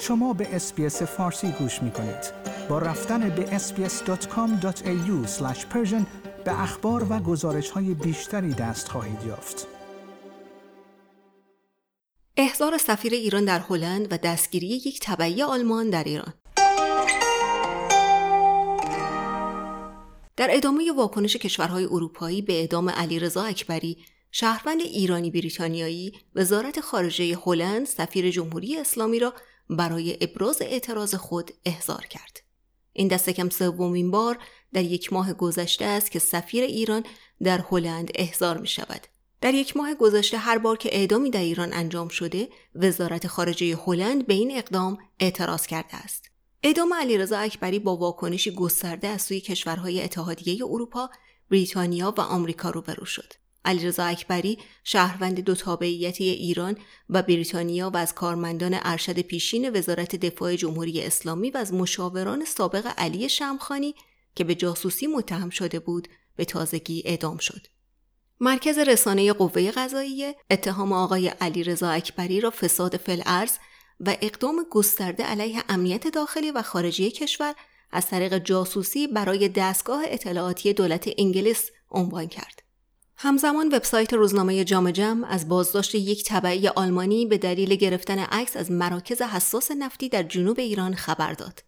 شما به اسپیس فارسی گوش می کنید. با رفتن به sbs.com.au به اخبار و گزارش های بیشتری دست خواهید یافت. احضار سفیر ایران در هلند و دستگیری یک طبعی آلمان در ایران در ادامه واکنش کشورهای اروپایی به اعدام علیرضا اکبری شهروند ایرانی بریتانیایی وزارت خارجه هلند سفیر جمهوری اسلامی را برای ابراز اعتراض خود احضار کرد. این دست کم سومین بار در یک ماه گذشته است که سفیر ایران در هلند احضار می شود. در یک ماه گذشته هر بار که اعدامی در ایران انجام شده، وزارت خارجه هلند به این اقدام اعتراض کرده است. اعدام علیرضا اکبری با واکنشی گسترده از سوی کشورهای اتحادیه اروپا، بریتانیا و آمریکا روبرو شد. علیرضا اکبری شهروند دو تابعیتی ایران و بریتانیا و از کارمندان ارشد پیشین وزارت دفاع جمهوری اسلامی و از مشاوران سابق علی شمخانی که به جاسوسی متهم شده بود به تازگی اعدام شد. مرکز رسانه قوه قضاییه اتهام آقای علیرضا اکبری را فساد فلعرز و اقدام گسترده علیه امنیت داخلی و خارجی کشور از طریق جاسوسی برای دستگاه اطلاعاتی دولت انگلیس عنوان کرد. همزمان وبسایت روزنامه جام جم از بازداشت یک طبعی آلمانی به دلیل گرفتن عکس از مراکز حساس نفتی در جنوب ایران خبر داد.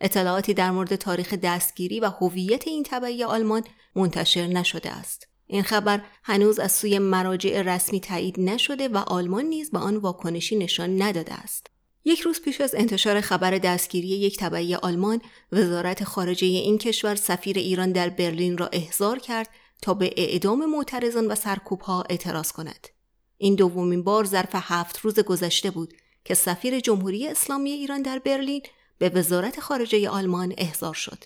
اطلاعاتی در مورد تاریخ دستگیری و هویت این طبعی آلمان منتشر نشده است. این خبر هنوز از سوی مراجع رسمی تایید نشده و آلمان نیز به آن واکنشی نشان نداده است. یک روز پیش از انتشار خبر دستگیری یک طبعی آلمان، وزارت خارجه این کشور سفیر ایران در برلین را احضار کرد تا به اعدام معترضان و سرکوبها اعتراض کند. این دومین بار ظرف هفت روز گذشته بود که سفیر جمهوری اسلامی ایران در برلین به وزارت خارجه آلمان احضار شد.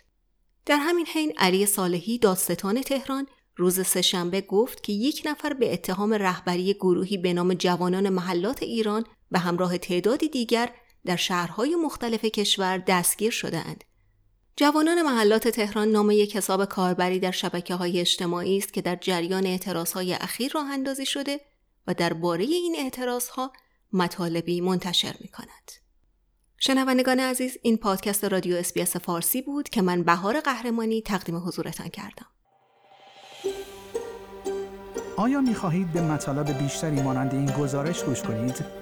در همین حین علی صالحی دادستان تهران روز سهشنبه گفت که یک نفر به اتهام رهبری گروهی به نام جوانان محلات ایران به همراه تعدادی دیگر در شهرهای مختلف کشور دستگیر شدهاند جوانان محلات تهران نام یک حساب کاربری در شبکه های اجتماعی است که در جریان اعتراض های اخیر راه اندازی شده و درباره این اعتراض ها مطالبی منتشر می کند. شنوندگان عزیز این پادکست رادیو SBS فارسی بود که من بهار قهرمانی تقدیم حضورتان کردم. آیا می خواهید به مطالب بیشتری مانند این گزارش گوش کنید؟